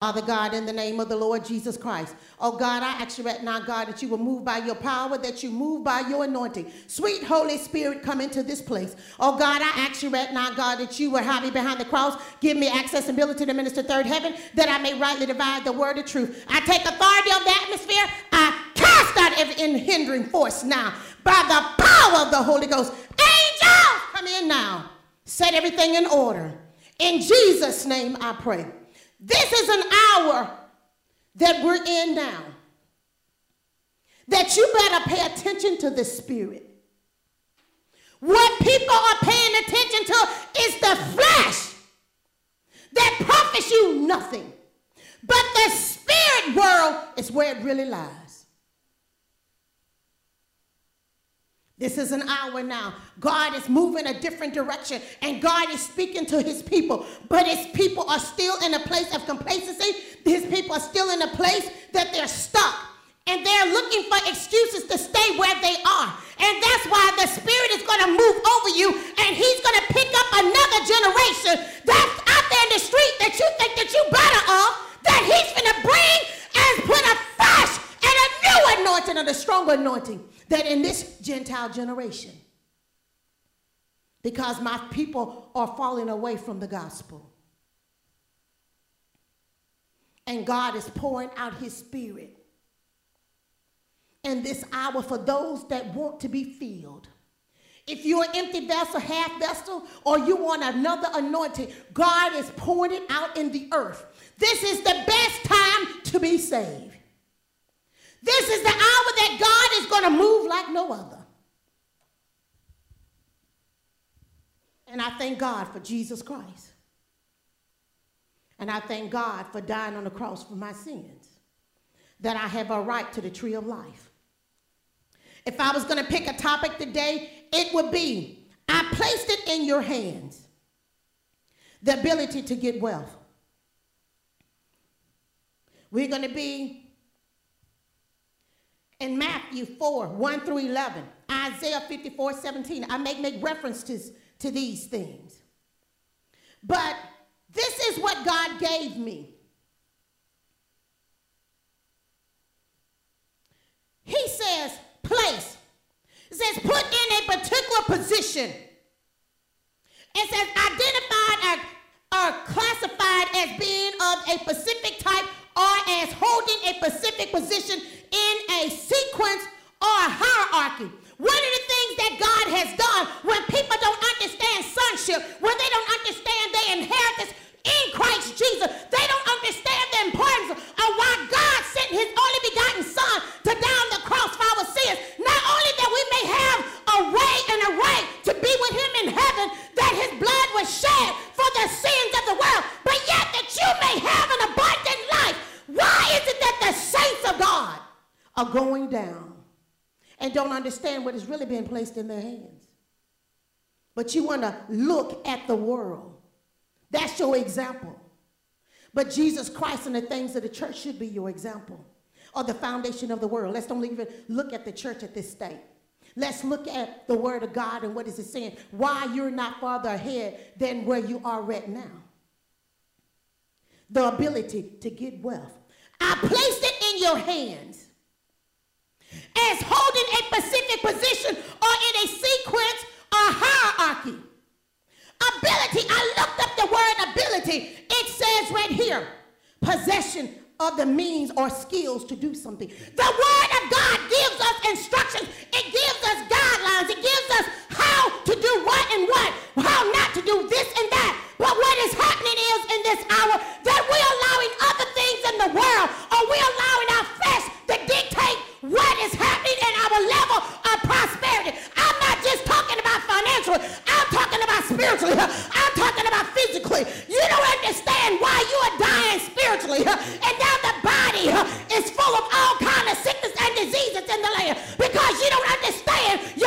Father God, in the name of the Lord Jesus Christ. Oh God, I ask you right now, God, that you will move by your power, that you move by your anointing. Sweet Holy Spirit, come into this place. Oh God, I ask you right now, God, that you will have me behind the cross. Give me access and ability to minister third heaven, that I may rightly divide the word of truth. I take authority of the atmosphere. I cast out every hindering force now by the power of the Holy Ghost. Angels, come in now. Set everything in order. In Jesus' name I pray. This is an hour that we're in now. That you better pay attention to the Spirit. What people are paying attention to is the flesh that profits you nothing. But the spirit world is where it really lies. This is an hour now. God is moving a different direction and God is speaking to his people. But his people are still in a place of complacency. His people are still in a place that they're stuck and they're looking for excuses to stay where they are. And that's why the Spirit is going to move over you and he's going to pick up another generation that's out there in the street that you think that you better off, that he's going to bring and put a fresh and a new anointing and a stronger anointing that in this Gentile generation, because my people are falling away from the gospel, and God is pouring out his spirit in this hour for those that want to be filled. If you're an empty vessel, half vessel, or you want another anointing, God is pouring it out in the earth. This is the best time to be saved. This is the hour that God is going to move like no other. And I thank God for Jesus Christ. And I thank God for dying on the cross for my sins, that I have a right to the tree of life. If I was going to pick a topic today, it would be I placed it in your hands the ability to get wealth. We're going to be in Matthew 4, 1 through 11, Isaiah 54, 17. I may make references to these things. But this is what God gave me. He says, place. It says, put in a particular position. It says, identified or classified as being of a specific type or as holding a specific position in a sequence or a hierarchy. One of the things that God has done when people don't understand sonship, when they don't understand their inheritance in Christ Jesus, they don't understand the importance of why God sent his only begotten son to down the cross for our sins. Not only that we may have a way and a right to be with him in heaven, that his blood was shed for the sins of the world, but yet that you may have an abundant life why is it that the saints of God are going down and don't understand what is really being placed in their hands? But you want to look at the world. That's your example. But Jesus Christ and the things of the church should be your example or the foundation of the world. Let's don't even look at the church at this state. Let's look at the word of God and what is it saying? Why you're not farther ahead than where you are right now. The ability to get wealth. I placed it in your hands as holding a specific position or in a sequence or hierarchy. Ability, I looked up the word ability. It says right here possession of the means or skills to do something. The word of God gives us instructions, it gives us guidelines, it gives us do what and what, how not to do this and that. But what is happening is in this hour that we're allowing other things in the world, or we're allowing our flesh to dictate what is happening in our level of prosperity. I'm not just talking about financially, I'm talking about spiritually, I'm talking about physically. You don't understand why you are dying spiritually, and now the body is full of all kind of sickness and diseases in the land because you don't understand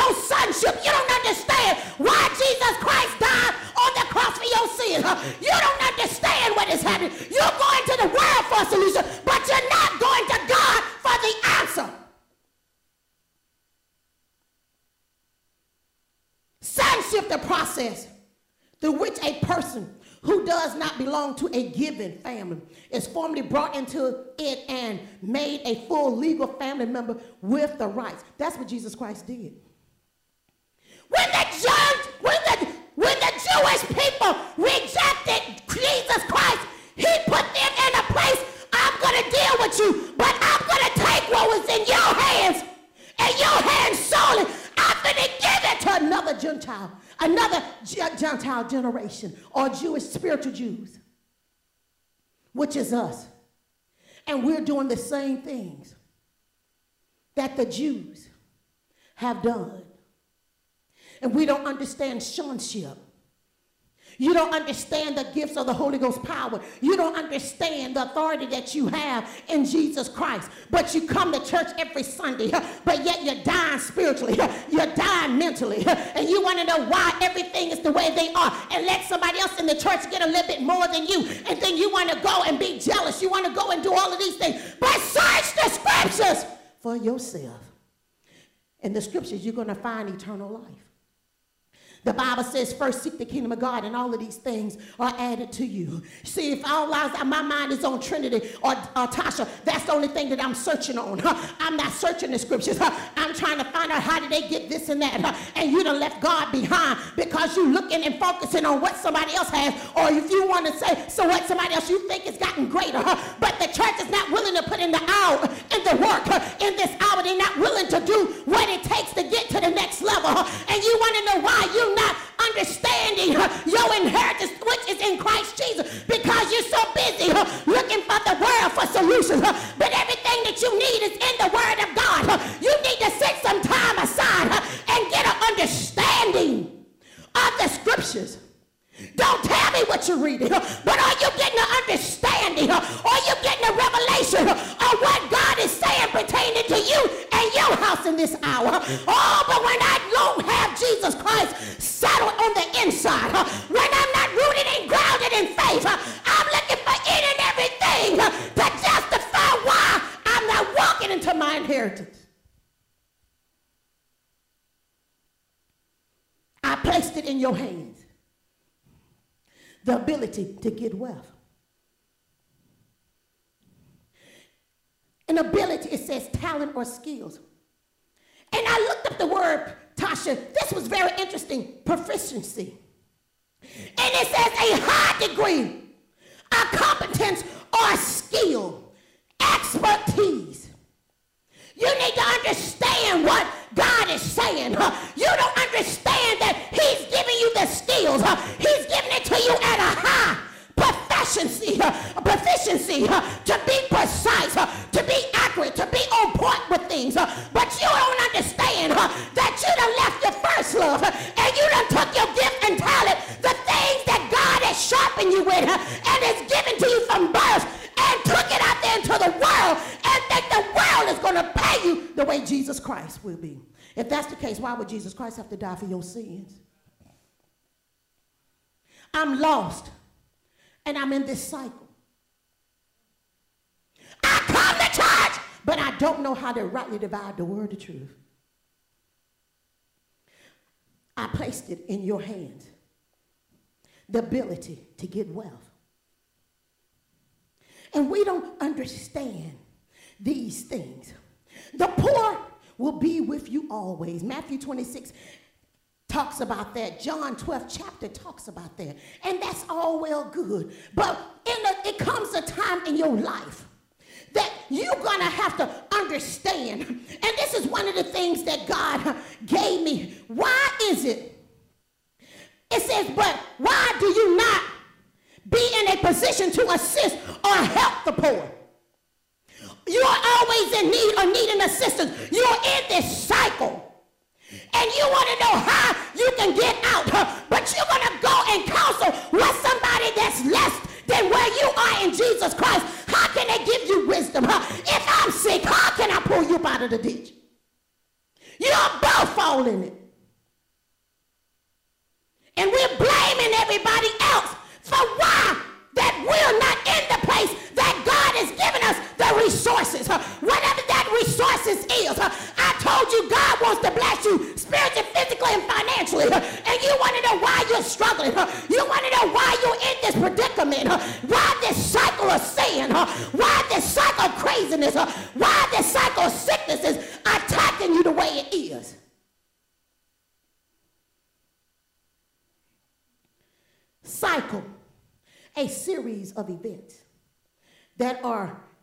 your sonship. You don't understand why Jesus Christ died on the cross for your sin. You don't understand what is happening. You're going to the world for a solution, but you're not going to God for the answer. Sonship the process through which a person who does not belong to a given family is formally brought into it and made a full legal family member with the rights. That's what Jesus Christ did. When the judge, when the when the Jewish people rejected Jesus Christ, he put them in a place, I'm gonna deal with you, but I'm gonna take what was in your hands and your hands solely. I'm gonna give it to another Gentile another uh, Gentile generation or Jewish spiritual Jews, which is us. And we're doing the same things that the Jews have done. And we don't understand sonship. You don't understand the gifts of the Holy Ghost power. You don't understand the authority that you have in Jesus Christ. But you come to church every Sunday, but yet you're dying spiritually. You're dying mentally. And you want to know why everything is the way they are and let somebody else in the church get a little bit more than you. And then you want to go and be jealous. You want to go and do all of these things. But search the scriptures for yourself. In the scriptures, you're going to find eternal life. The Bible says, first seek the kingdom of God, and all of these things are added to you. See, if all lies, my mind is on Trinity or, or Tasha, that's the only thing that I'm searching on. I'm not searching the scriptures. I'm trying to find out how did they get this and that. And you done left God behind because you're looking and focusing on what somebody else has. Or if you want to say, so what somebody else you think has gotten greater. But the church is not willing to put in the hour, and the work, in this hour. They're not willing to do what it takes to get to the next level. And you want to know why you not understanding your inheritance, which is in Christ Jesus, because you're so busy looking for the world for solutions. But everything that you need is in the Word of God. You need to set some time aside and get an understanding of the Scriptures. Don't tell me what you're reading, but are you getting an understanding? Are you getting a revelation of what God is saying pertaining to you and your house in this hour? Oh, but when I don't have Jesus Christ settled on the inside, when I'm not rooted and grounded in faith, I'm looking for any and everything to justify why I'm not walking into my inheritance. I placed it in your hands the ability to get wealth. An ability, it says talent or skills. And I looked up the word, Tasha, this was very interesting, proficiency. And it says a high degree of competence or skill, expertise. You need to understand what God is saying. You don't understand that He's giving you the skills. He's giving to you at a high proficiency, proficiency to be precise, to be accurate, to be on point with things. But you don't understand that you done left your first love and you done took your gift and talent, the things that God has sharpened you with and has given to you from birth and took it out there into the world and think the world is going to pay you the way Jesus Christ will be. If that's the case, why would Jesus Christ have to die for your sins? I'm lost and I'm in this cycle. I come to church, but I don't know how to rightly divide the word of truth. I placed it in your hands the ability to get wealth. And we don't understand these things. The poor will be with you always. Matthew 26 talks about that. John 12 chapter talks about that. And that's all well good. But in a, it comes a time in your life that you're going to have to understand. And this is one of the things that God gave me. Why is it? It says, but why do you not be in a position to assist or help the poor? You are always in need or needing assistance. You're in this cycle. And you want to know how you can get out.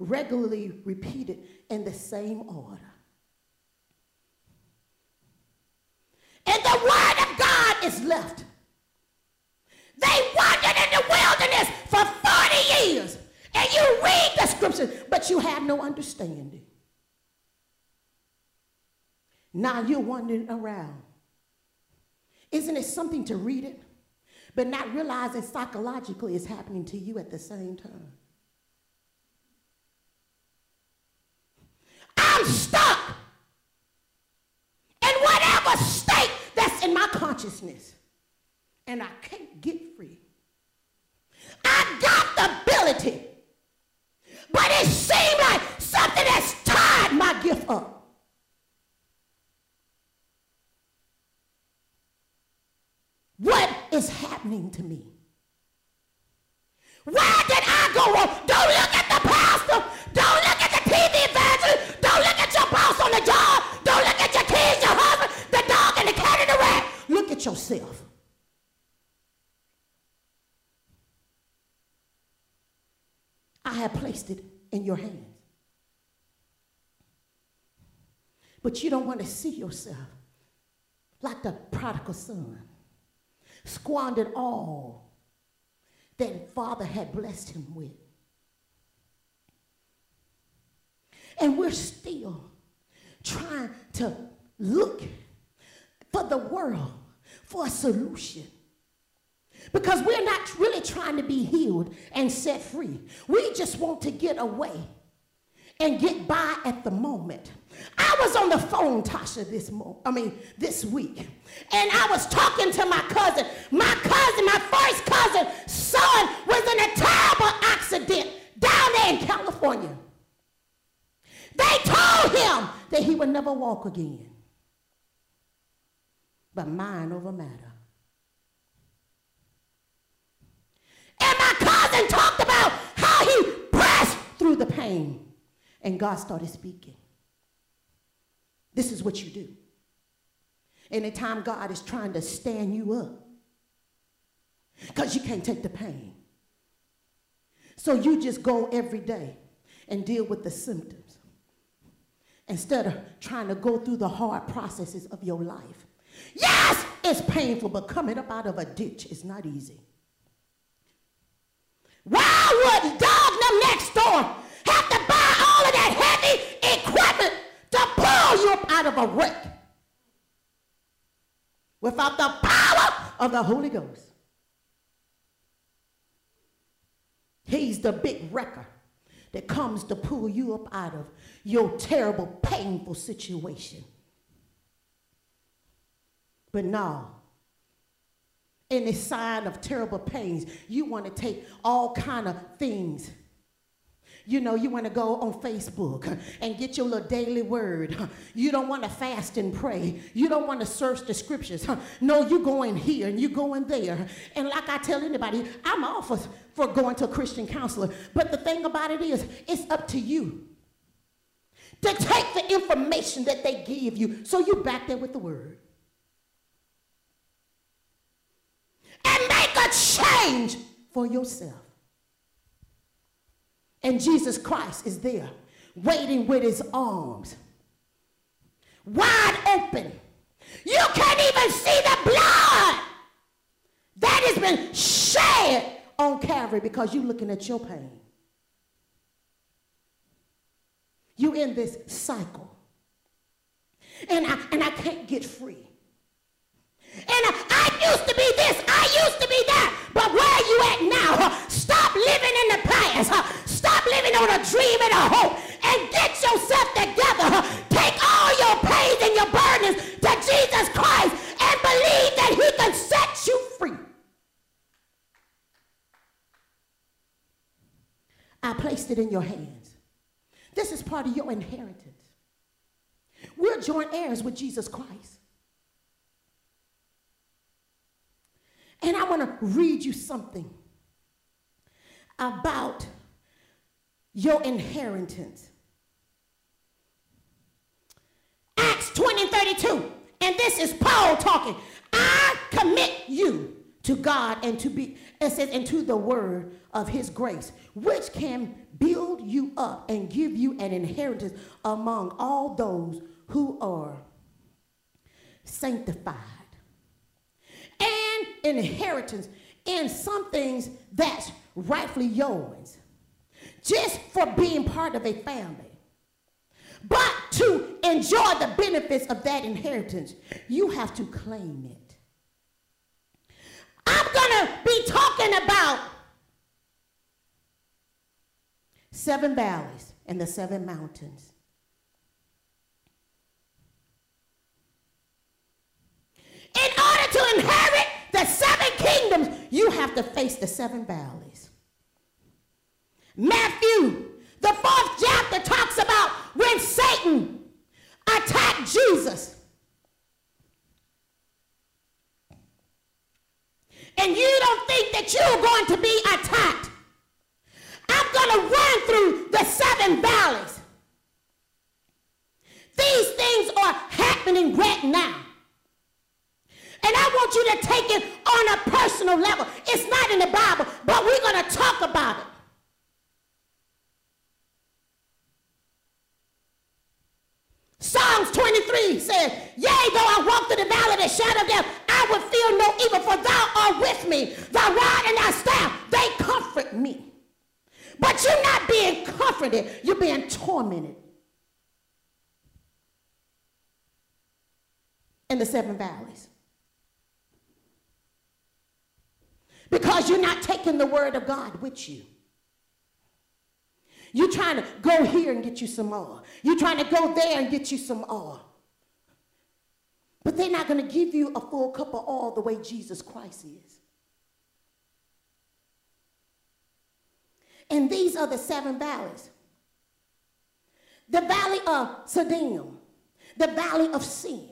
Regularly repeated in the same order. And the word of God is left. They wandered in the wilderness for 40 years. And you read the scriptures, but you have no understanding. Now you're wandering around. Isn't it something to read it, but not realizing psychologically it's happening to you at the same time? I'm stuck in whatever state that's in my consciousness, and I can't get free. I got the ability, but it seemed like something has tied my gift up. What is happening to me? Where did I go wrong? Don't look at the pastor. In your hands. But you don't want to see yourself like the prodigal son, squandered all that father had blessed him with. And we're still trying to look for the world for a solution. Because we're not really trying to be healed and set free. We just want to get away and get by at the moment. I was on the phone, Tasha, this mo- I mean this week, and I was talking to my cousin. My cousin, my first cousin, son was in a terrible accident down there in California. They told him that he would never walk again. But mind over matter. And cousin talked about how he pressed through the pain. And God started speaking. This is what you do. Anytime God is trying to stand you up, because you can't take the pain. So you just go every day and deal with the symptoms instead of trying to go through the hard processes of your life. Yes, it's painful, but coming up out of a ditch is not easy. Why would dog them next door have to buy all of that heavy equipment to pull you up out of a wreck without the power of the Holy Ghost? He's the big wrecker that comes to pull you up out of your terrible, painful situation. But now, in a sign of terrible pains, you want to take all kind of things. You know, you want to go on Facebook and get your little daily word. You don't want to fast and pray. You don't want to search the scriptures. No, you going here and you going there. And like I tell anybody, I'm all for, for going to a Christian counselor. But the thing about it is, it's up to you to take the information that they give you so you back there with the word. And make a change for yourself. And Jesus Christ is there, waiting with his arms wide open. You can't even see the blood that has been shed on Calvary because you're looking at your pain. You're in this cycle. And I, and I can't get free. And I used to be this, I used to be that. But where are you at now? Stop living in the past. Stop living on a dream and a hope. And get yourself together. Take all your pains and your burdens to Jesus Christ and believe that he can set you free. I placed it in your hands. This is part of your inheritance. We're joint heirs with Jesus Christ. And I want to read you something about your inheritance. Acts 20 and 32. And this is Paul talking. I commit you to God and to be, it says, and to the word of his grace, which can build you up and give you an inheritance among all those who are sanctified. Inheritance in some things that's rightfully yours, just for being part of a family. But to enjoy the benefits of that inheritance, you have to claim it. I'm going to be talking about seven valleys and the seven mountains. In order to inherit the seven kingdoms, you have to face the seven valleys. Matthew, the fourth chapter, talks about when Satan attacked Jesus. And you don't think that you're going to be attacked. I'm going to run through the seven valleys. These things are happening right now. And I want you to take it on a personal level. It's not in the Bible, but we're going to talk about it. Psalms 23 says, Yea, though I walk through the valley of the shadow of death, I will fear no evil, for thou art with me. Thy rod and thy staff, they comfort me. But you're not being comforted, you're being tormented. In the seven valleys. Because you're not taking the word of God with you. You're trying to go here and get you some more. You're trying to go there and get you some oil. But they're not going to give you a full cup of oil the way Jesus Christ is. And these are the seven valleys. The valley of Siddim, the valley of sin,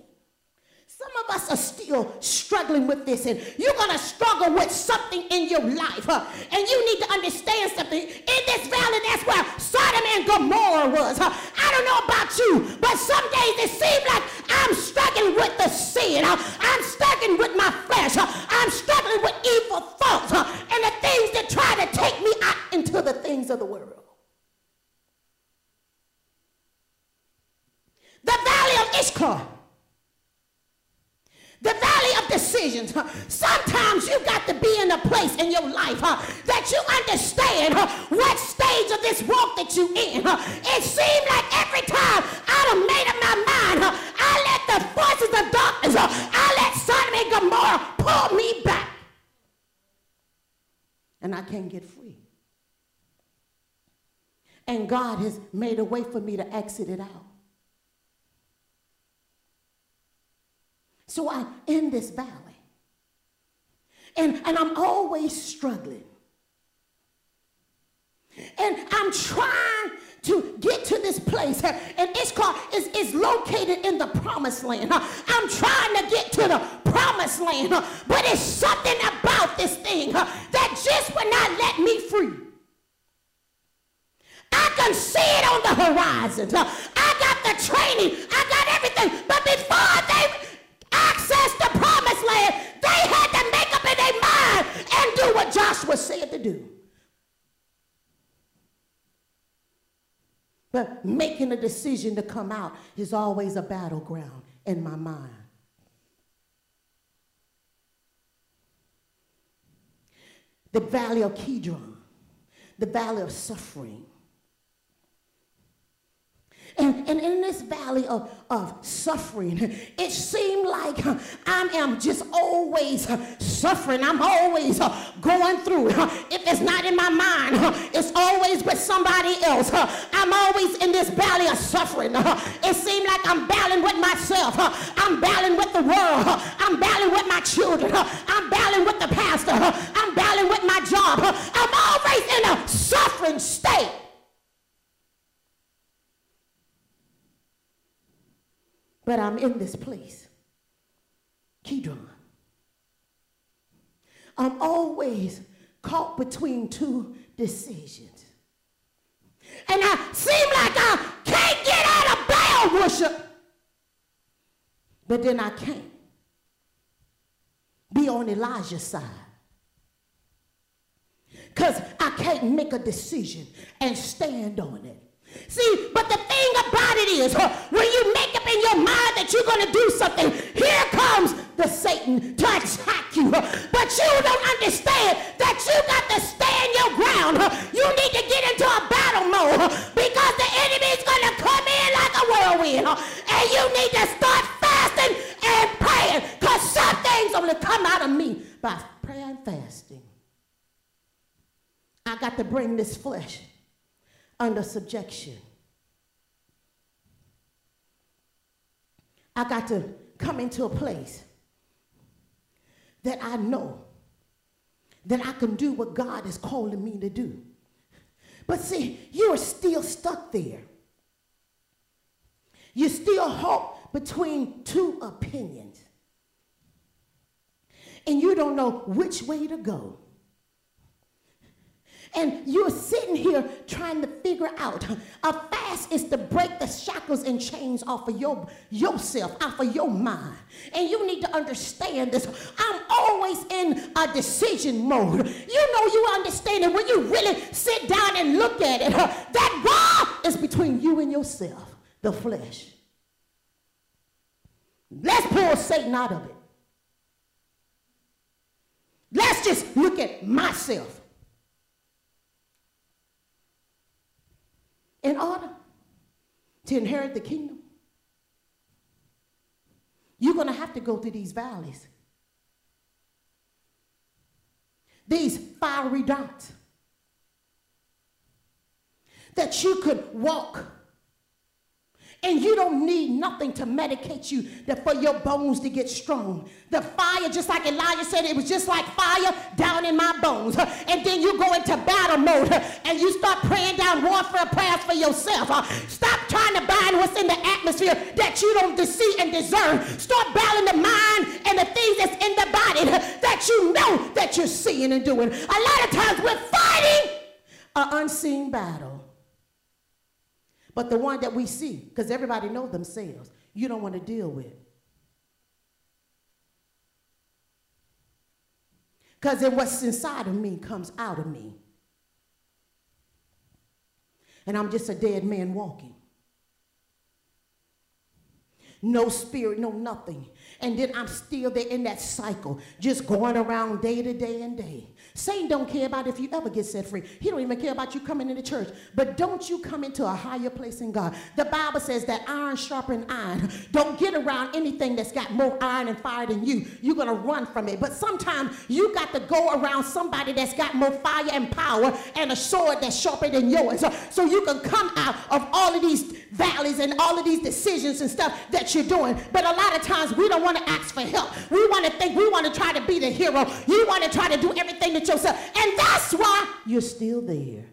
some of us are still struggling with this, and you're going to struggle with something in your life. Huh? And you need to understand something. In this valley, that's where Sodom and Gomorrah was. Huh? I don't know about you, but some days it seems like I'm struggling with the sin. Huh? I'm struggling with my flesh. I'm struggling with evil thoughts and the things that try to take me out into the things of the world. The valley of Issachar the valley of decisions. Sometimes you got to be in a place in your life that you understand what stage of this walk that you in. It seemed like every time I done made up my mind, I let the forces of darkness, I let Sodom and Gomorrah pull me back. And I can't get free. And God has made a way for me to exit it out. So I'm in this valley. And, and I'm always struggling. And I'm trying to get to this place. And it's called, is located in the promised land. I'm trying to get to the promised land. But it's something about this thing that just would not let me free. I can see it on the horizon. But making a decision to come out is always a battleground in my mind. The valley of Kidron, the valley of suffering, and, and in this valley of, of suffering, it seemed like I am just always suffering. I'm always going through. If it's not in my mind, it's always with somebody else. I'm always in this valley of suffering. It seemed like I'm battling with myself. I'm battling with the world. I'm battling with my children. I'm battling with the pastor. I'm battling with my job. I'm always in a suffering state. But I'm in this place. Kidron. I'm always caught between two decisions. And I seem like I can't get out of Baal worship. But then I can't be on Elijah's side. Because I can't make a decision and stand on it. See, but the thing about it is, when you make up in your mind that you're going to do something, here comes the Satan to attack you. But you don't understand that you got to stand your ground. You need to get into a battle mode because the enemy is going to come in like a whirlwind. And you need to start fasting and praying because some things only come out of me by prayer and fasting. I got to bring this flesh under subjection. I got to come into a place that I know that I can do what God is calling me to do. But see, you're still stuck there. You still halt between two opinions. And you don't know which way to go. And you're sitting here trying to figure out a fast is to break the shackles and chains off of your yourself, off of your mind. And you need to understand this. I'm always in a decision mode. You know, you understand it when you really sit down and look at it. That war is between you and yourself, the flesh. Let's pull Satan out of it. Let's just look at myself. In order to inherit the kingdom, you're going to have to go through these valleys, these fiery dots that you could walk and you don't need nothing to medicate you that for your bones to get strong. The fire, just like Elijah said, it was just like fire down in my bones. And then you go into battle mode and you start praying down warfare prayers for yourself. Stop trying to bind what's in the atmosphere that you don't see and discern. Start battling the mind and the things that's in the body that you know that you're seeing and doing. A lot of times we're fighting an unseen battle. But the one that we see, because everybody knows themselves, you don't want to deal with. Because then what's inside of me comes out of me. And I'm just a dead man walking. No spirit, no nothing. And then I'm still there in that cycle, just going around day to day and day. Satan don't care about if you ever get set free. He don't even care about you coming into church. But don't you come into a higher place in God. The Bible says that iron sharpen iron. Don't get around anything that's got more iron and fire than you. You're going to run from it. But sometimes you got to go around somebody that's got more fire and power and a sword that's sharper than yours. So you can come out of all of these valleys and all of these decisions and stuff that you're doing. But a lot of times we don't want to ask for help. We want to think we want to try to be the hero. You want to try to do everything that yourself. And that's why you're still there.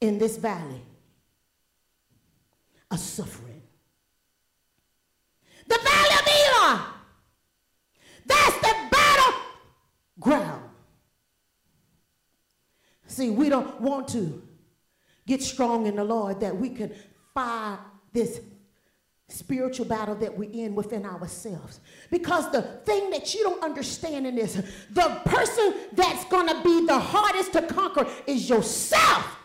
In this valley of suffering. The valley of Elah. That's the battle ground. See, we don't want to get strong in the Lord that we can fight this spiritual battle that we're in within ourselves. Because the thing that you don't understand in this, the person that's going to be the hardest to conquer is yourself.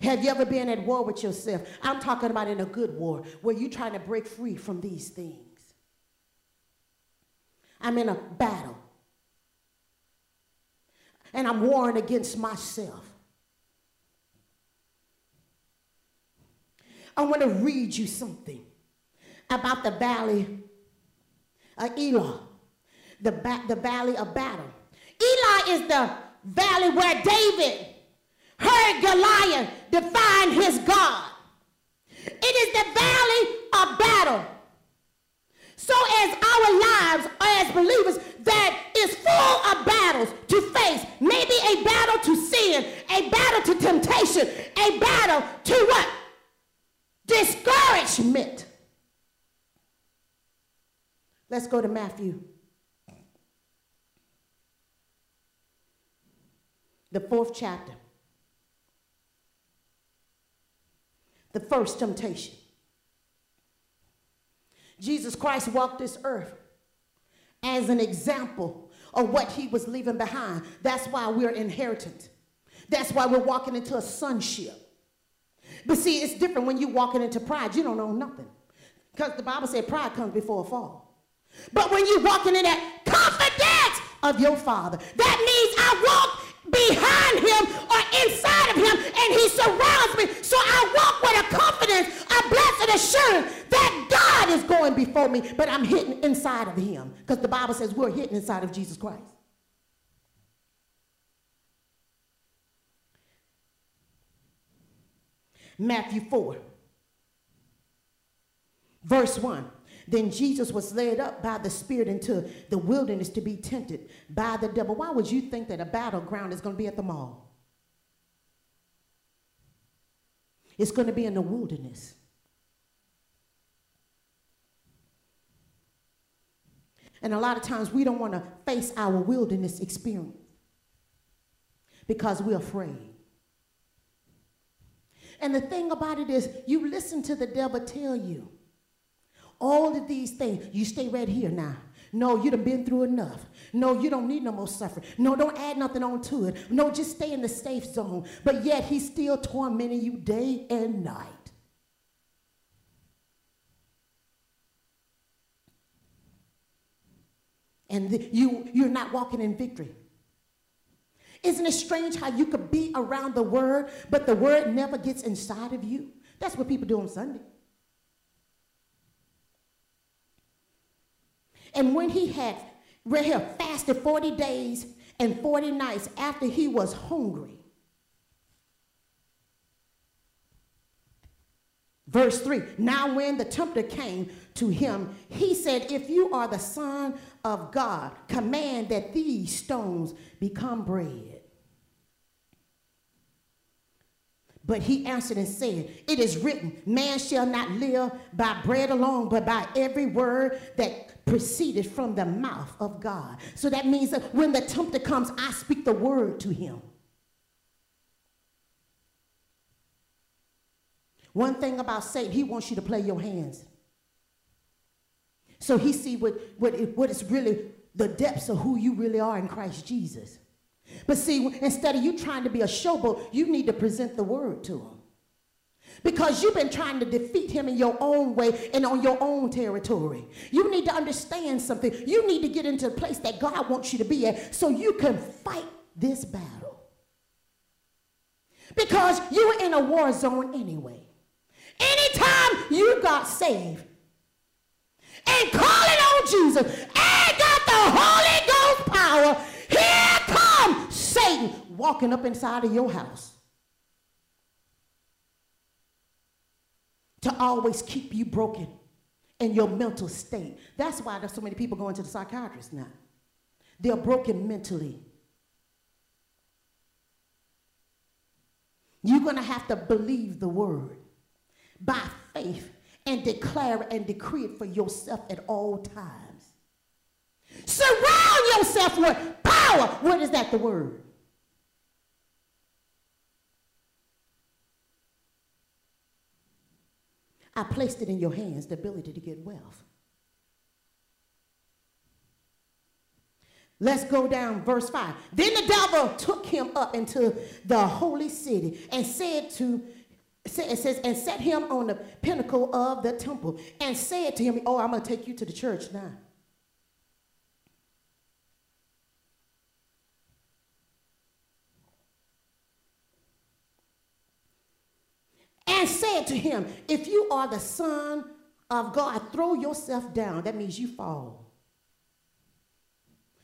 Have you ever been at war with yourself? I'm talking about in a good war where you're trying to break free from these things. I'm in a battle. And I'm warring against myself. I want to read you something about the valley of Elah, the, ba- the valley of battle. Elah is the valley where David heard Goliath define his God. It is the valley of battle. So as our lives as believers that is full of battles to face. Maybe a battle to sin, a battle to temptation, a battle to what? Discouragement. Let's go to Matthew. The fourth chapter. The first temptation. Jesus Christ walked this earth as an example of what he was leaving behind. That's why we're inheritant. That's why we're walking into a sonship. But see, it's different when you're walking into pride. You don't know nothing. Because the Bible said pride comes before a fall. But when you're walking in that confidence of your father, that means I walk behind him or inside of him and he surrounds me. So I walk with a confidence, a blessed assurance that God is going before me, but I'm hidden inside of him. Because the Bible says we're hidden inside of Jesus Christ. Matthew 4, verse 1. Then Jesus was led up by the Spirit into the wilderness to be tempted by the devil. Why would you think that a battleground is going to be at the mall? It's going to be in the wilderness. And a lot of times we don't want to face our wilderness experience because we're afraid. And the thing about it is, you listen to the devil tell you all of these things. You stay right here now. No, you done been through enough. No, you don't need no more suffering. No, don't add nothing on to it. No, just stay in the safe zone. But yet he's still tormenting you day and night. And the, you, you're not walking in victory. Isn't it strange how you could be around the word, but the word never gets inside of you? That's what people do on Sunday. And when he had here, fasted 40 days and 40 nights after he was hungry. Verse 3 Now, when the tempter came to him, he said, If you are the Son of God, command that these stones become bread. But he answered and said, It is written, Man shall not live by bread alone, but by every word that proceeded from the mouth of God. So that means that when the tempter comes, I speak the word to him. One thing about Satan, he wants you to play your hands. So he see what, what, it, what is really the depths of who you really are in Christ Jesus. But see, instead of you trying to be a showboat, you need to present the word to him. Because you've been trying to defeat him in your own way and on your own territory. You need to understand something. You need to get into a place that God wants you to be at so you can fight this battle. Because you're in a war zone anyway. Anytime you got saved and calling on Jesus and got the Holy Ghost power, here comes Satan walking up inside of your house to always keep you broken in your mental state. That's why there's so many people going to the psychiatrist now. They're broken mentally. You're going to have to believe the word by faith and declare and decree it for yourself at all times. Surround yourself with power. What is that, the word? I placed it in your hands, the ability to get wealth. Let's go down verse 5. Then the devil took him up into the holy city and said to it says, and set him on the pinnacle of the temple and said to him, Oh, I'm going to take you to the church now. and said to him, If you are the Son of God, throw yourself down. That means you fall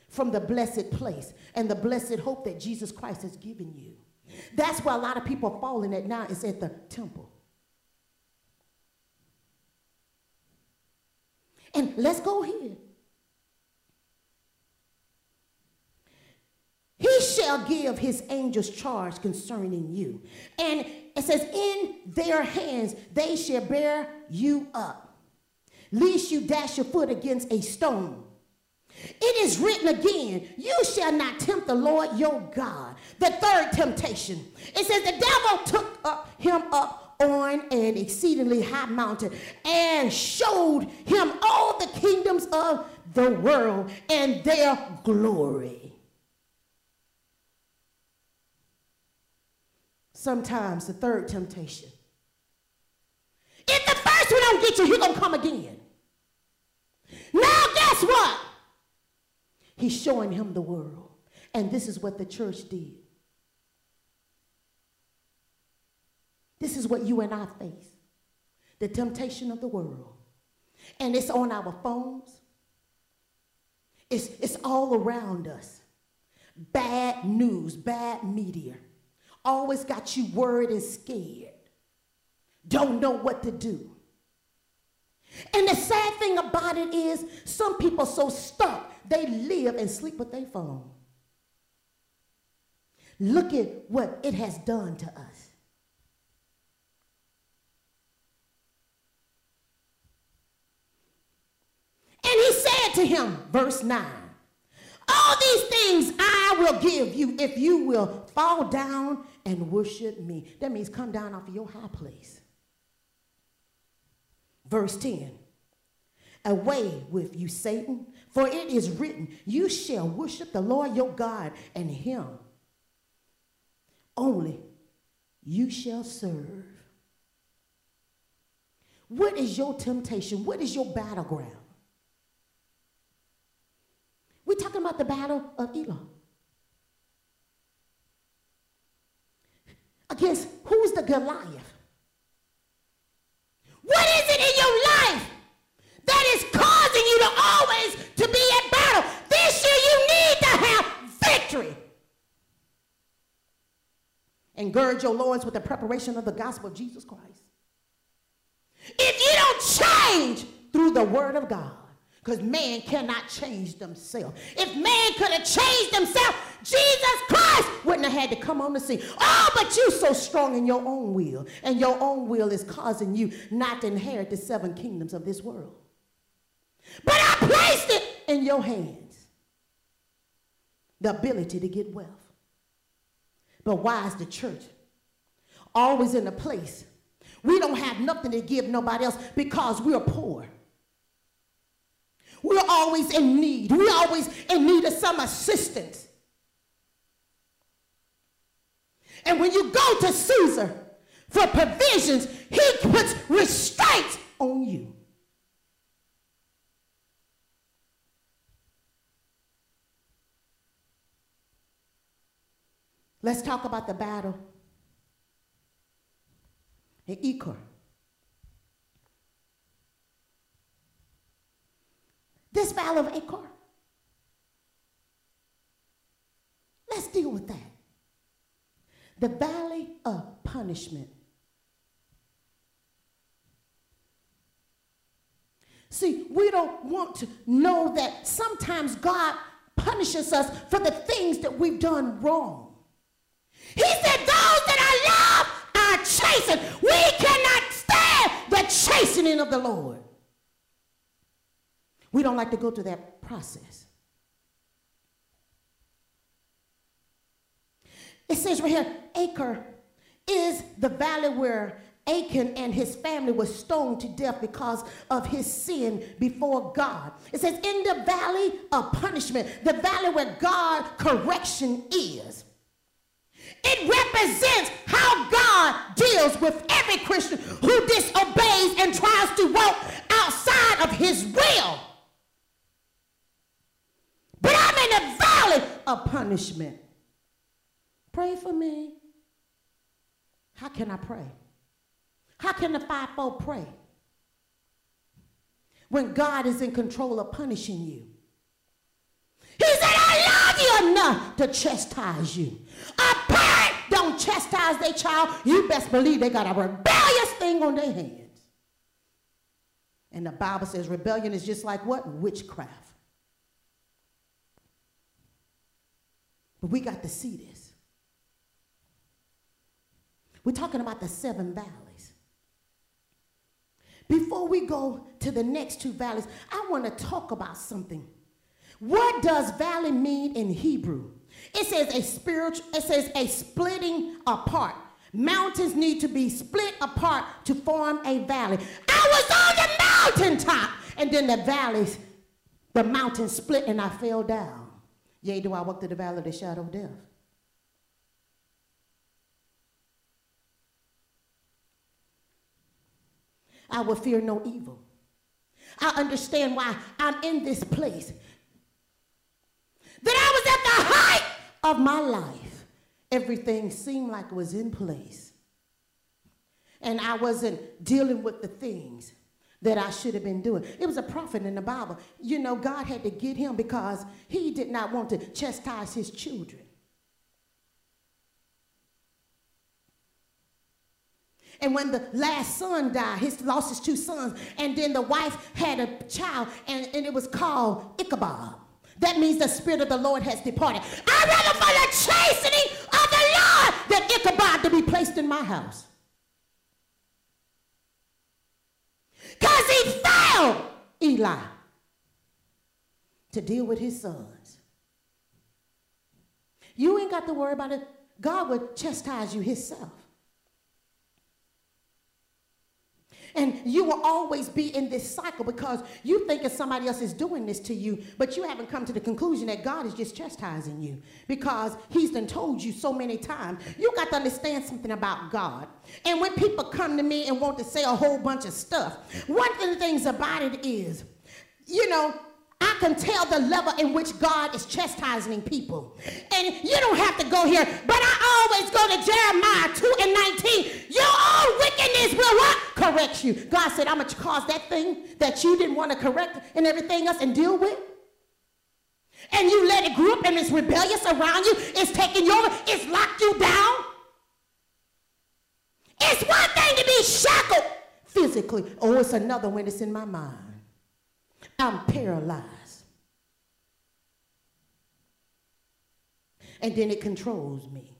from the blessed place and the blessed hope that Jesus Christ has given you. That's where a lot of people are falling at now, is at the temple. And let's go here. He shall give his angels charge concerning you. And it says, In their hands they shall bear you up, lest you dash your foot against a stone. It is written again, you shall not tempt the Lord your God. The third temptation. It says the devil took up him up on an exceedingly high mountain and showed him all the kingdoms of the world and their glory. Sometimes the third temptation. If the first one don't get you, he's gonna come again. Now guess what? He's showing him the world. And this is what the church did. This is what you and I face the temptation of the world. And it's on our phones, it's, it's all around us. Bad news, bad media. Always got you worried and scared. Don't know what to do. And the sad thing about it is, some people so stuck, they live and sleep with their phone. Look at what it has done to us. And he said to him, verse 9, All these things I will give you if you will fall down and worship me. That means come down off of your high place. Verse 10 Away with you, Satan, for it is written, You shall worship the Lord your God, and him only you shall serve. What is your temptation? What is your battleground? We're talking about the battle of Elah. Against who's the Goliath? What is it in your life that is causing you to always to be at battle? This year you need to have victory. And gird your loins with the preparation of the gospel of Jesus Christ. If you don't change through the word of God, because man cannot change themselves. If man could have changed himself, Jesus Christ wouldn't have had to come on the scene. Oh, but you so strong in your own will, and your own will is causing you not to inherit the seven kingdoms of this world. But I placed it in your hands. The ability to get wealth. But why is the church always in a place we don't have nothing to give nobody else because we're poor? We're always in need. We're always in need of some assistance. And when you go to Caesar for provisions, he puts restraints on you. Let's talk about the battle in Achor. This valley of Achor. Let's deal with that. The valley of punishment. See, we don't want to know that sometimes God punishes us for the things that we've done wrong. He said, Those that I love are chastened. We cannot stand the chastening of the Lord. We don't like to go through that process. It says right here, Achor is the valley where Achan and his family were stoned to death because of his sin before God. It says, in the valley of punishment, the valley where God correction is. It represents how God deals with every Christian who disobeys and tries to walk outside of his will. In the valley of punishment. Pray for me. How can I pray? How can the fivefold pray? When God is in control of punishing you. He said, I love you enough to chastise you. A parent don't chastise their child. You best believe they got a rebellious thing on their hands. And the Bible says rebellion is just like what? Witchcraft. But we got to see this. We're talking about the seven valleys. Before we go to the next two valleys, I want to talk about something. What does valley mean in Hebrew? It says a spiritual, it says a splitting apart. Mountains need to be split apart to form a valley. I was on the mountaintop, and then the valleys, the mountain split, and I fell down. Yea, do I walk through the valley of the shadow of death? I will fear no evil. I understand why I'm in this place. That I was at the height of my life. Everything seemed like it was in place. And I wasn't dealing with the things that I should have been doing. It was a prophet in the Bible. You know, God had to get him because he did not want to chastise his children. And when the last son died, he lost his two sons, and then the wife had a child, and, and it was called Ichabod. That means the Spirit of the Lord has departed. I'd rather for the chastening of the Lord than Ichabod to be placed in my house. Because he failed Eli to deal with his sons. You ain't got to worry about it. God would chastise you himself. And you will always be in this cycle because you think that somebody else is doing this to you, but you haven't come to the conclusion that God is just chastising you because He's done told you so many times. You got to understand something about God. And when people come to me and want to say a whole bunch of stuff, one of the things about it is, you know, I can tell the level in which God is chastising people. And you don't have to go here, but I always go to Jeremiah 2 and 19. Your own wickedness will what? Correct you. God said, I'm going to cause that thing that you didn't want to correct and everything else and deal with. And you let it group and it's rebellious around you. It's taking you over. It's locked you down. It's one thing to be shackled physically. Oh, it's another when it's in my mind. I'm paralyzed. And then it controls me.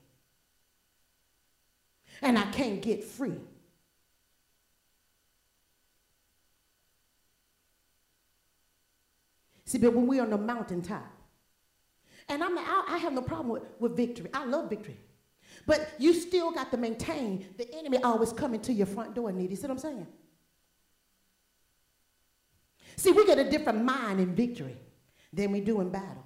And I can't get free. See, but when we're on the mountaintop, and I'm, I, I have no problem with, with victory. I love victory. But you still got to maintain the enemy always coming to your front door, need you see what I'm saying? See, we get a different mind in victory than we do in battle.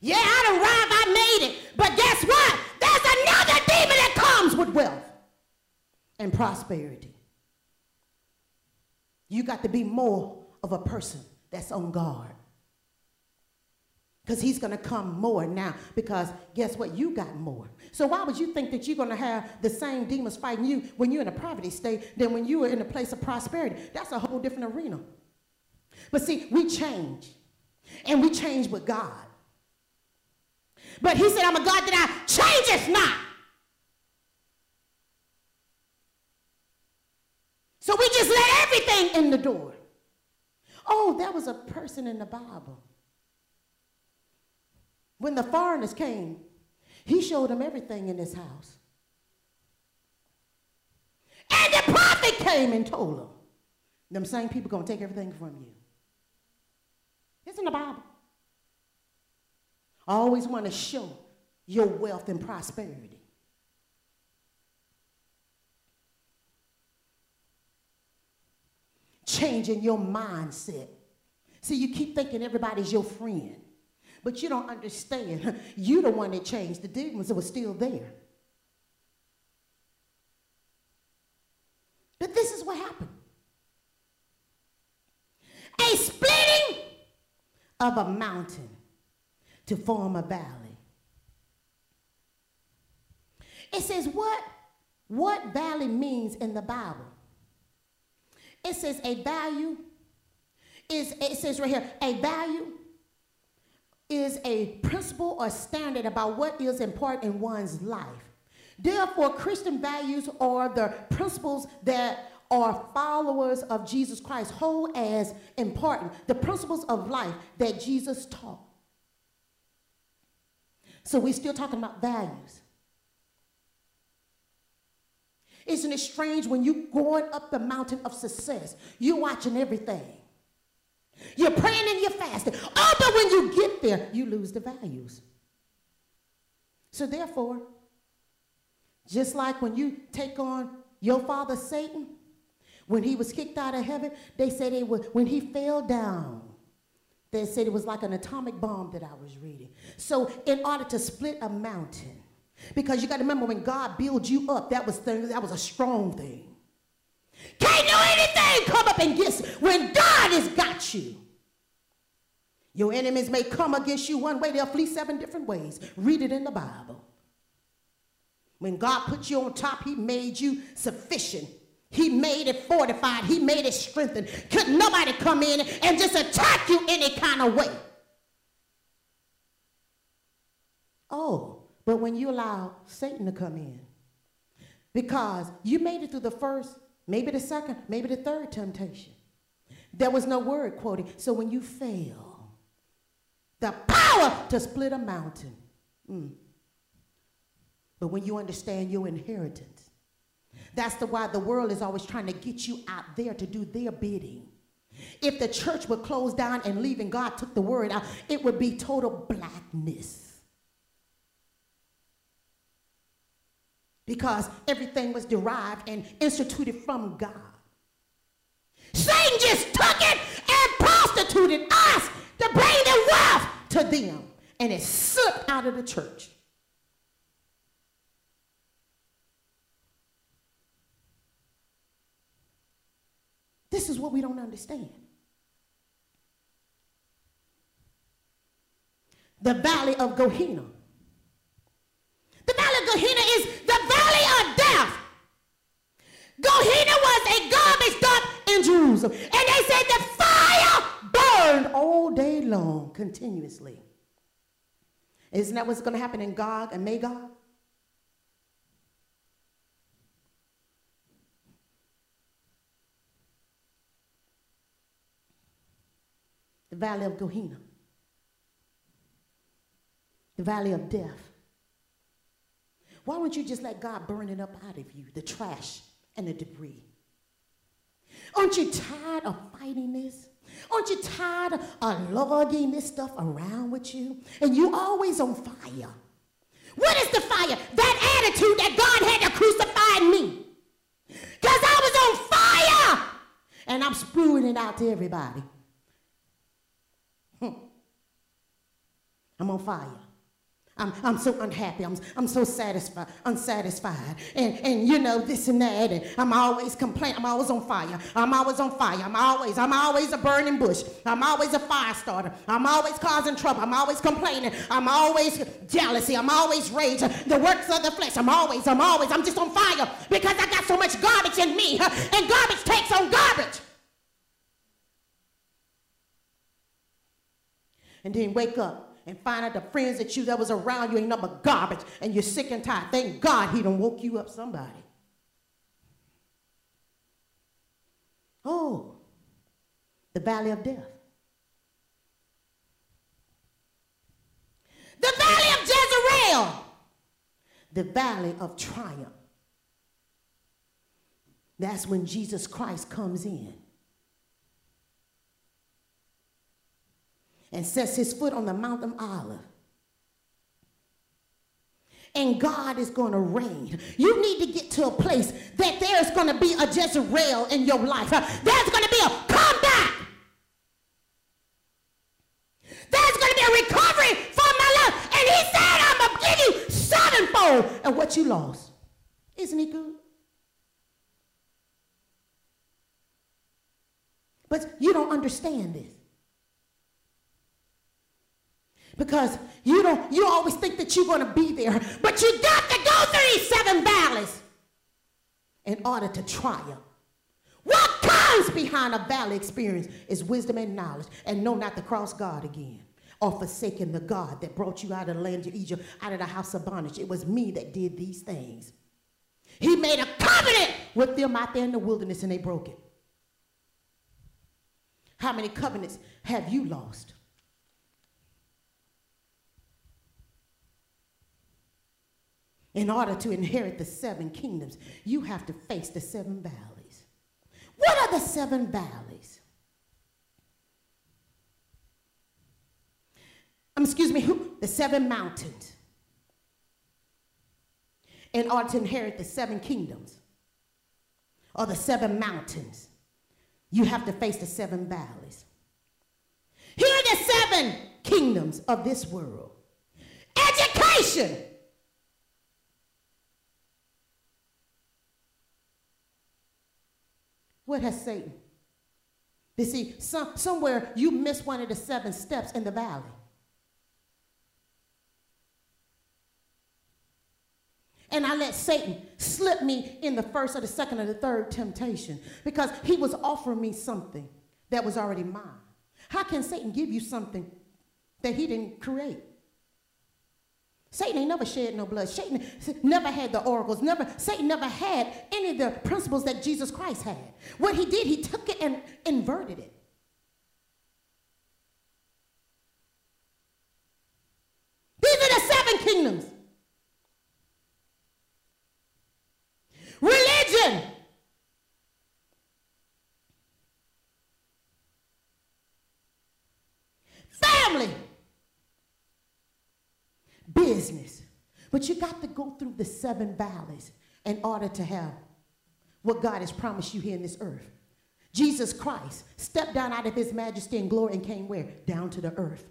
Yeah, I arrived, I made it. But guess what? There's another demon that comes with wealth and prosperity. You got to be more of a person that's on guard. Because he's going to come more now. Because guess what? You got more. So why would you think that you're going to have the same demons fighting you when you're in a poverty state than when you are in a place of prosperity? That's a whole different arena. But see, we change. And we change with God. But he said, I'm a God that I changeth not. So we just let everything in the door. Oh, there was a person in the Bible. When the foreigners came, he showed them everything in his house. And the prophet came and told them, them same people going to take everything from you. It's in the Bible. I always want to show your wealth and prosperity. Changing your mindset. See, you keep thinking everybody's your friend. But you don't understand. You the one that changed. The demons that were still there. But this is what happened. A splitting of a mountain to form a valley. It says what what valley means in the Bible. It says a value is it says right here a value is a principle or standard about what is important in one's life. Therefore, Christian values are the principles that are followers of Jesus Christ hold as important, the principles of life that Jesus taught. So we're still talking about values. Isn't it strange when you're going up the mountain of success, you're watching everything. You're praying and you're fasting. Oh, but when you get there, you lose the values. So therefore, just like when you take on your father Satan, when he was kicked out of heaven, they said it was when he fell down. They said it was like an atomic bomb that I was reading. So in order to split a mountain, because you got to remember when God built you up, that was thing, that was a strong thing. Can't do anything come and get when God has got you. Your enemies may come against you one way, they'll flee seven different ways. Read it in the Bible. When God put you on top, He made you sufficient. He made it fortified. He made it strengthened. Could nobody come in and just attack you any kind of way. Oh, but when you allow Satan to come in, because you made it through the first, maybe the second, maybe the third temptation, there was no word quoted. So when you fail, the power to split a mountain. Mm. But when you understand your inheritance, that's the why the world is always trying to get you out there to do their bidding. If the church would close down and leave and God took the word out, it would be total blackness. Because everything was derived and instituted from God. Satan just took it and prostituted us to bring the wealth to them. And it slipped out of the church. This is what we don't understand. The valley of Gehenna. The valley of Gehenna is the valley of death. Gehenna was a garbage dump in Jerusalem. And they said the fire burned all day long, continuously. Isn't that what's going to happen in Gog and Magog? the valley of Gehenna, the valley of death. Why don't you just let God burn it up out of you, the trash and the debris? Aren't you tired of fighting this? Aren't you tired of lugging this stuff around with you? And you always on fire. What is the fire? That attitude that God had to crucify me. Because I was on fire. And I'm spewing it out to everybody. Hmm. I'm on fire. I'm, I'm so unhappy. I'm, I'm so satisfied, unsatisfied. And, and you know, this and that. And I'm always complaining. I'm always on fire. I'm always on fire. I'm always, I'm always a burning bush. I'm always a fire starter. I'm always causing trouble. I'm always complaining. I'm always jealousy. I'm always rage. The works of the flesh. I'm always, I'm always, I'm just on fire because I got so much garbage in me. And garbage takes on garbage. and then wake up and find out the friends that you that was around you ain't nothing but garbage and you're sick and tired. Thank God he done woke you up somebody. Oh, the valley of death. The valley of Jezreel. The valley of triumph. That's when Jesus Christ comes in. And sets his foot on the Mount of Olive. And God is going to reign. You need to get to a place that there's going to be a Jezreel in your life. There's going to be a comeback. There's going to be a recovery for my life. And he said, I'm going to give you sevenfold and what you lost. Isn't he good? But you don't understand this. Because you don't you always think that you're going to be there but you got to go through these seven valleys in order to triumph. What comes behind a valley experience is wisdom and knowledge and know not to cross god again or forsaking the god that brought you out of the land of egypt out of the house of bondage. It was me that did these things. He made a covenant with them out there in the wilderness and they broke it. How many covenants have you lost In order to inherit the seven kingdoms, you have to face the seven valleys. What are the seven valleys? um, excuse me, who, the seven mountains in order to inherit the seven kingdoms or the seven mountains, you have to face the seven valleys. Here are the seven kingdoms of this world education. What has Satan? You see, some, somewhere you missed one of the seven steps in the valley. And I let Satan slip me in the first or the second or the third temptation because he was offering me something that was already mine. How can Satan give you something that he didn't create? Satan ain't never shed no blood. Satan never had the oracles. Never, Satan never had any of the principles that Jesus Christ had. What he did, he took it and inverted it. These are the seven kingdoms. Religion. Family. Business. But you got to go through the seven valleys in order to have what God has promised you here in this earth. Jesus Christ stepped down out of his majesty and glory and came where? Down to the earth.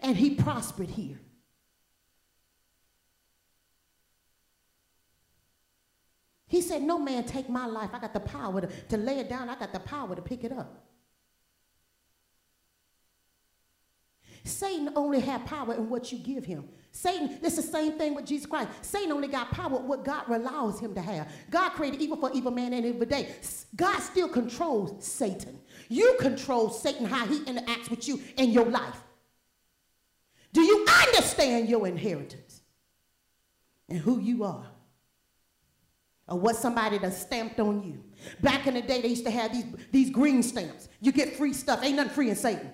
And he prospered here. He said, No man take my life. I got the power to, to lay it down, I got the power to pick it up. Satan only had power in what you give him. Satan, it's the same thing with Jesus Christ. Satan only got power what God allows him to have. God created evil for evil man and evil day. God still controls Satan. You control Satan how he interacts with you in your life. Do you understand your inheritance and who you are? or what somebody done stamped on you. Back in the day, they used to have these, these green stamps. You get free stuff. Ain't nothing free in Satan.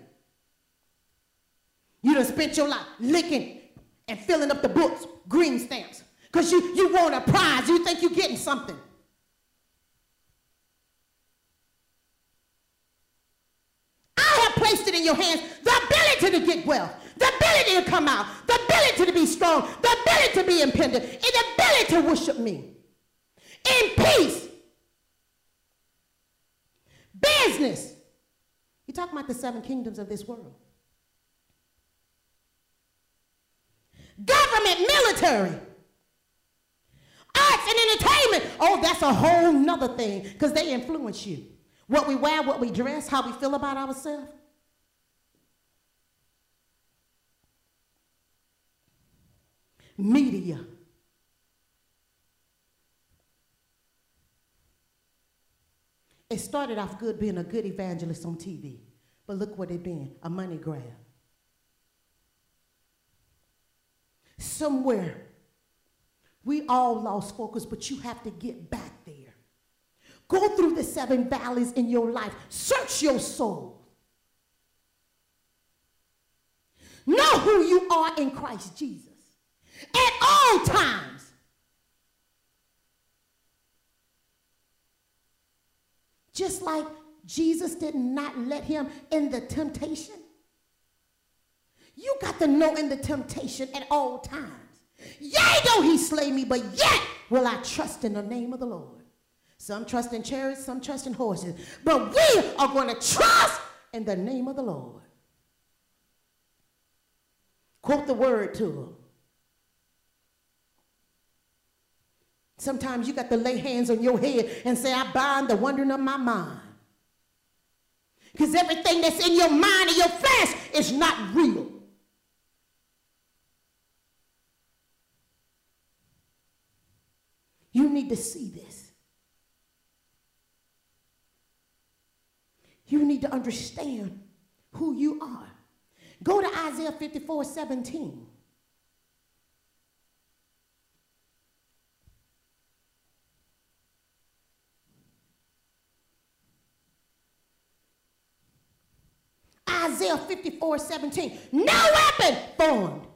You done spent your life licking and filling up the books, green stamps, because you, you want a prize. You think you're getting something. I have placed it in your hands the ability to get wealth, the ability to come out, the ability to be strong, the ability to be independent, and the ability to worship me in peace. Business. You're talking about the seven kingdoms of this world. Government, military. Arts and entertainment. Oh, that's a whole nother thing because they influence you. What we wear, what we dress, how we feel about ourselves. Media. It started off good being a good evangelist on TV, but look what it been a money grab. Somewhere, we all lost focus, but you have to get back there. Go through the seven valleys in your life, search your soul. Know who you are in Christ Jesus at all times. Just like Jesus did not let him in the temptation. You got to know in the temptation at all times. Yea, though he slay me, but yet will I trust in the name of the Lord. Some trust in chariots, some trust in horses, but we are going to trust in the name of the Lord. Quote the word to them. Sometimes you got to lay hands on your head and say, I bind the wandering of my mind. Because everything that's in your mind and your flesh is not real. You need to see this. You need to understand who you are. Go to Isaiah 54 17. Isaiah 54 17. No weapon formed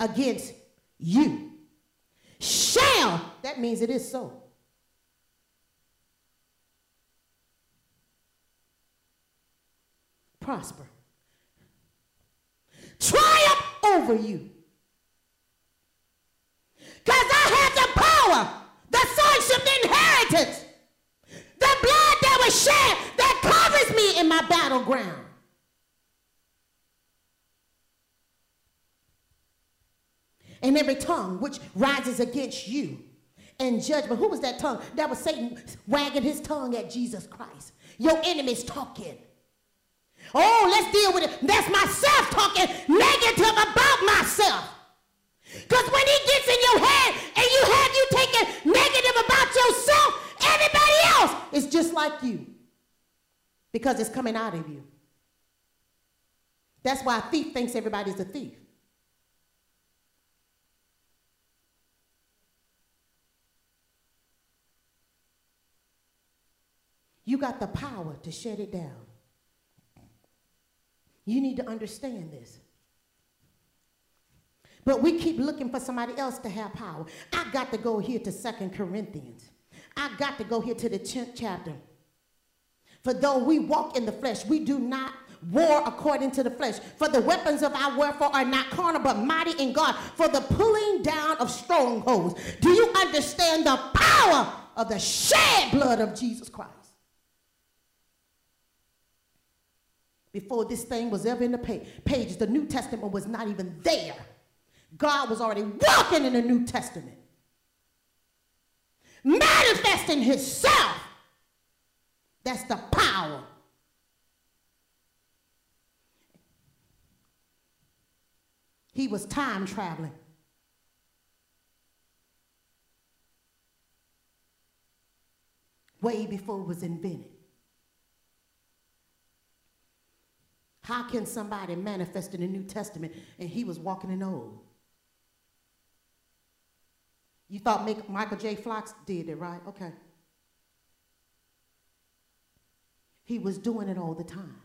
against you shall, that means it is so. prosper. Triumph over you. Because I have the power, the sonship, the inheritance, the blood that was shed that covers me in my battleground. And every tongue which rises against you in judgment. Who was that tongue? That was Satan wagging his tongue at Jesus Christ. Your enemy's talking. Oh, let's deal with it. That's myself talking negative about myself. Because when he gets in your head and you have you taking negative about yourself, everybody else is just like you. Because it's coming out of you. That's why a thief thinks everybody's a thief. You got the power to shut it down. You need to understand this. But we keep looking for somebody else to have power. I got to go here to Second Corinthians. I got to go here to the 10th chapter. For though we walk in the flesh, we do not war according to the flesh. For the weapons of our warfare are not carnal, but mighty in God for the pulling down of strongholds. Do you understand the power of the shed blood of Jesus Christ? Before this thing was ever in the page, pages. The New Testament was not even there. God was already walking in the New Testament, manifesting Himself. That's the power. He was time traveling. Way before it was invented. How can somebody manifest in the New Testament and he was walking in Old? You thought Michael J. Fox did it, right? Okay. He was doing it all the time.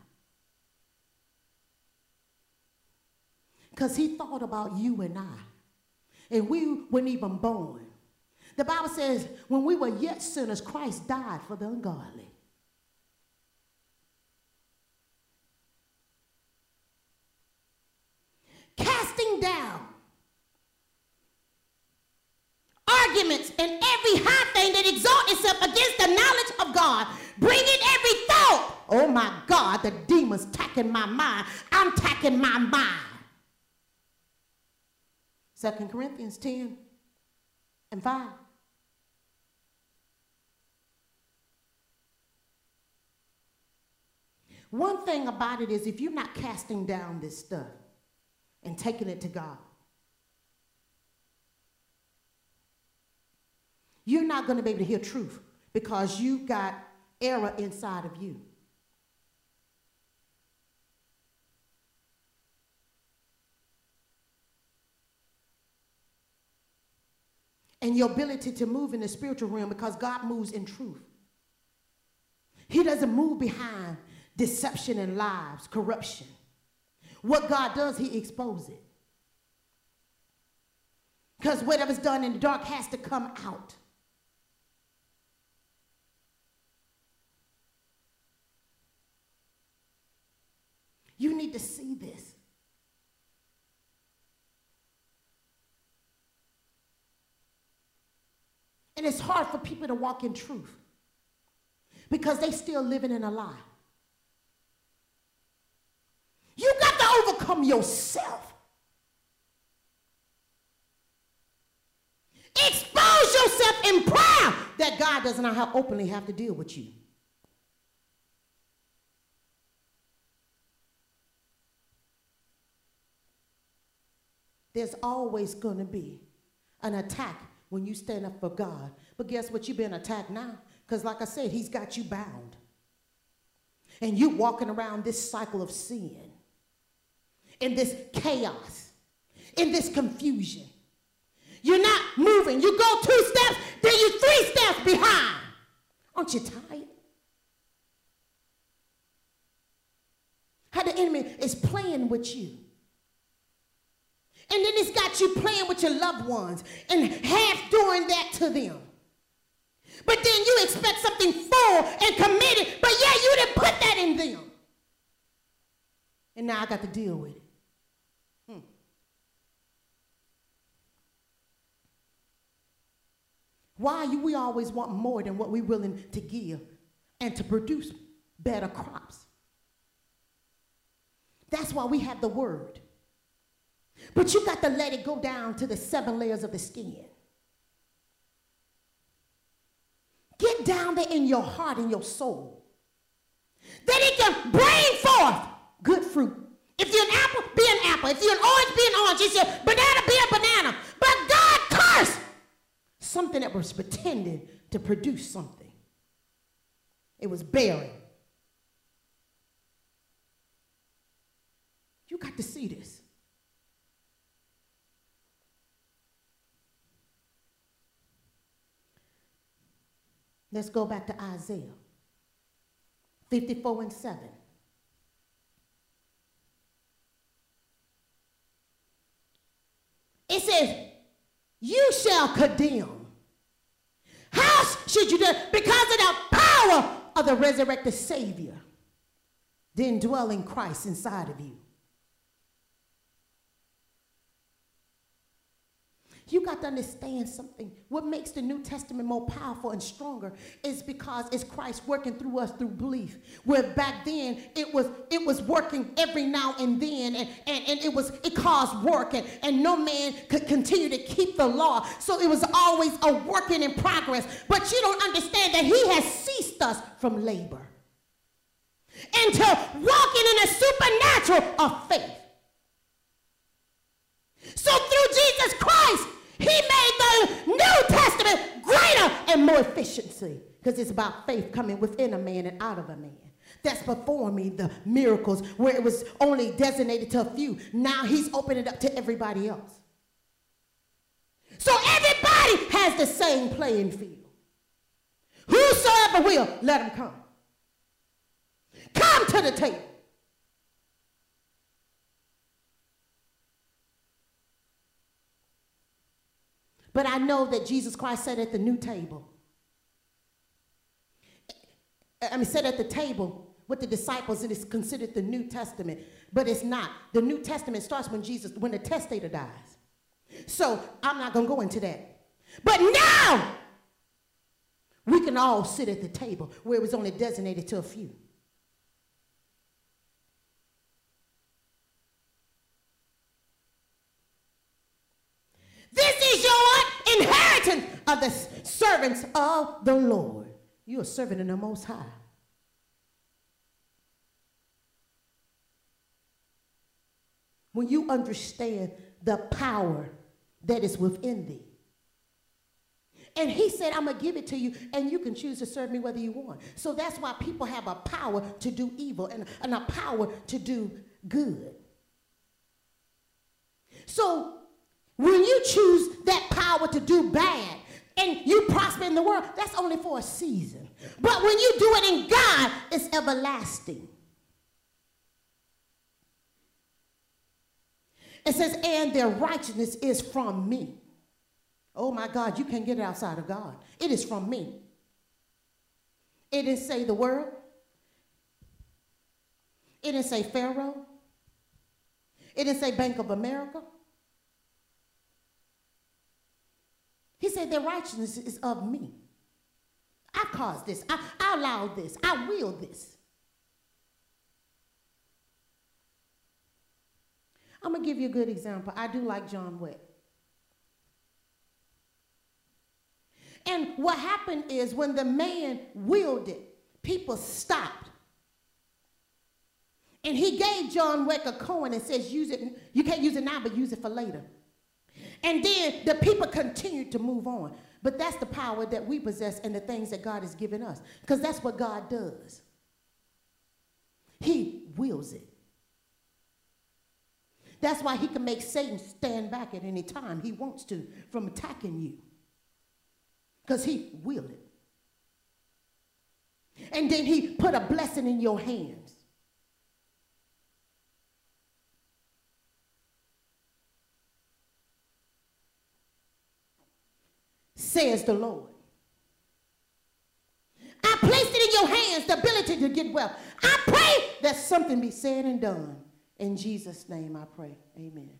Because he thought about you and I. And we weren't even born. The Bible says, when we were yet sinners, Christ died for the ungodly. casting down arguments and every high thing that exalts itself against the knowledge of God, bringing every thought. Oh my God, the demon's tacking my mind. I'm tacking my mind. Second Corinthians 10 and 5. One thing about it is if you're not casting down this stuff, and taking it to God. You're not going to be able to hear truth because you got error inside of you. And your ability to move in the spiritual realm because God moves in truth. He doesn't move behind deception and lies, corruption. What God does, he exposes it. Because whatever's done in the dark has to come out. You need to see this. And it's hard for people to walk in truth because they still living in a lie. You got to overcome yourself. Expose yourself in prayer that God does not have, openly have to deal with you. There's always going to be an attack when you stand up for God. But guess what? You've been attacked now. Because, like I said, He's got you bound. And you're walking around this cycle of sin in this chaos, in this confusion. You're not moving. You go two steps, then you're three steps behind. Aren't you tired? How the enemy is playing with you. And then it's got you playing with your loved ones and half doing that to them. But then you expect something full and committed, but yeah, you didn't put that in them. And now I got to deal with it. Hmm. Why you we always want more than what we're willing to give and to produce better crops? That's why we have the word. But you got to let it go down to the seven layers of the skin. Get down there in your heart and your soul. That it can bring forth good fruit. If you're an apple, be an apple. If you're an orange, be an orange. If you're a banana, be a banana. But God cursed something that was pretending to produce something. It was barren. You got to see this. Let's go back to Isaiah 54 and 7. It says, You shall condemn. How should you do? Because of the power of the resurrected Savior, the indwelling Christ inside of you. You got to understand something. What makes the New Testament more powerful and stronger is because it's Christ working through us through belief. Where back then it was it was working every now and then and, and, and it was it caused work and, and no man could continue to keep the law. So it was always a working in progress. But you don't understand that he has ceased us from labor. Into walking in a supernatural of faith. So through Jesus Christ, he made the New Testament greater and more efficiency because it's about faith coming within a man and out of a man. That's before me, the miracles where it was only designated to a few. Now he's opening it up to everybody else. So everybody has the same playing field. Whosoever will, let him come. Come to the table. But I know that Jesus Christ sat at the new table. I mean, sat at the table with the disciples, and it's considered the New Testament, but it's not. The New Testament starts when Jesus, when the testator dies. So I'm not going to go into that. But now, we can all sit at the table where it was only designated to a few. This is your the servants of the Lord. You're a servant in the Most High. When you understand the power that is within thee. And he said, I'm going to give it to you, and you can choose to serve me whether you want. So that's why people have a power to do evil and, and a power to do good. So when you choose that power to do bad and you prosper in the world, that's only for a season. But when you do it in God, it's everlasting. It says, and their righteousness is from me. Oh my God, you can't get it outside of God. It is from me. It didn't say the world. It didn't say Pharaoh. It didn't say Bank of America. He said, Their righteousness is of me. I caused this. I, I allowed this. I will this. I'm going to give you a good example. I do like John Wick. And what happened is when the man willed it, people stopped. And he gave John Wick a coin and says, use it. You can't use it now, but use it for later. And then the people continued to move on. But that's the power that we possess and the things that God has given us. Because that's what God does. He wills it. That's why he can make Satan stand back at any time he wants to from attacking you. Because he willed it. And then he put a blessing in your hands. Says the Lord. I placed it in your hands, the ability to get well. I pray that something be said and done In Jesus' name I pray. Amen.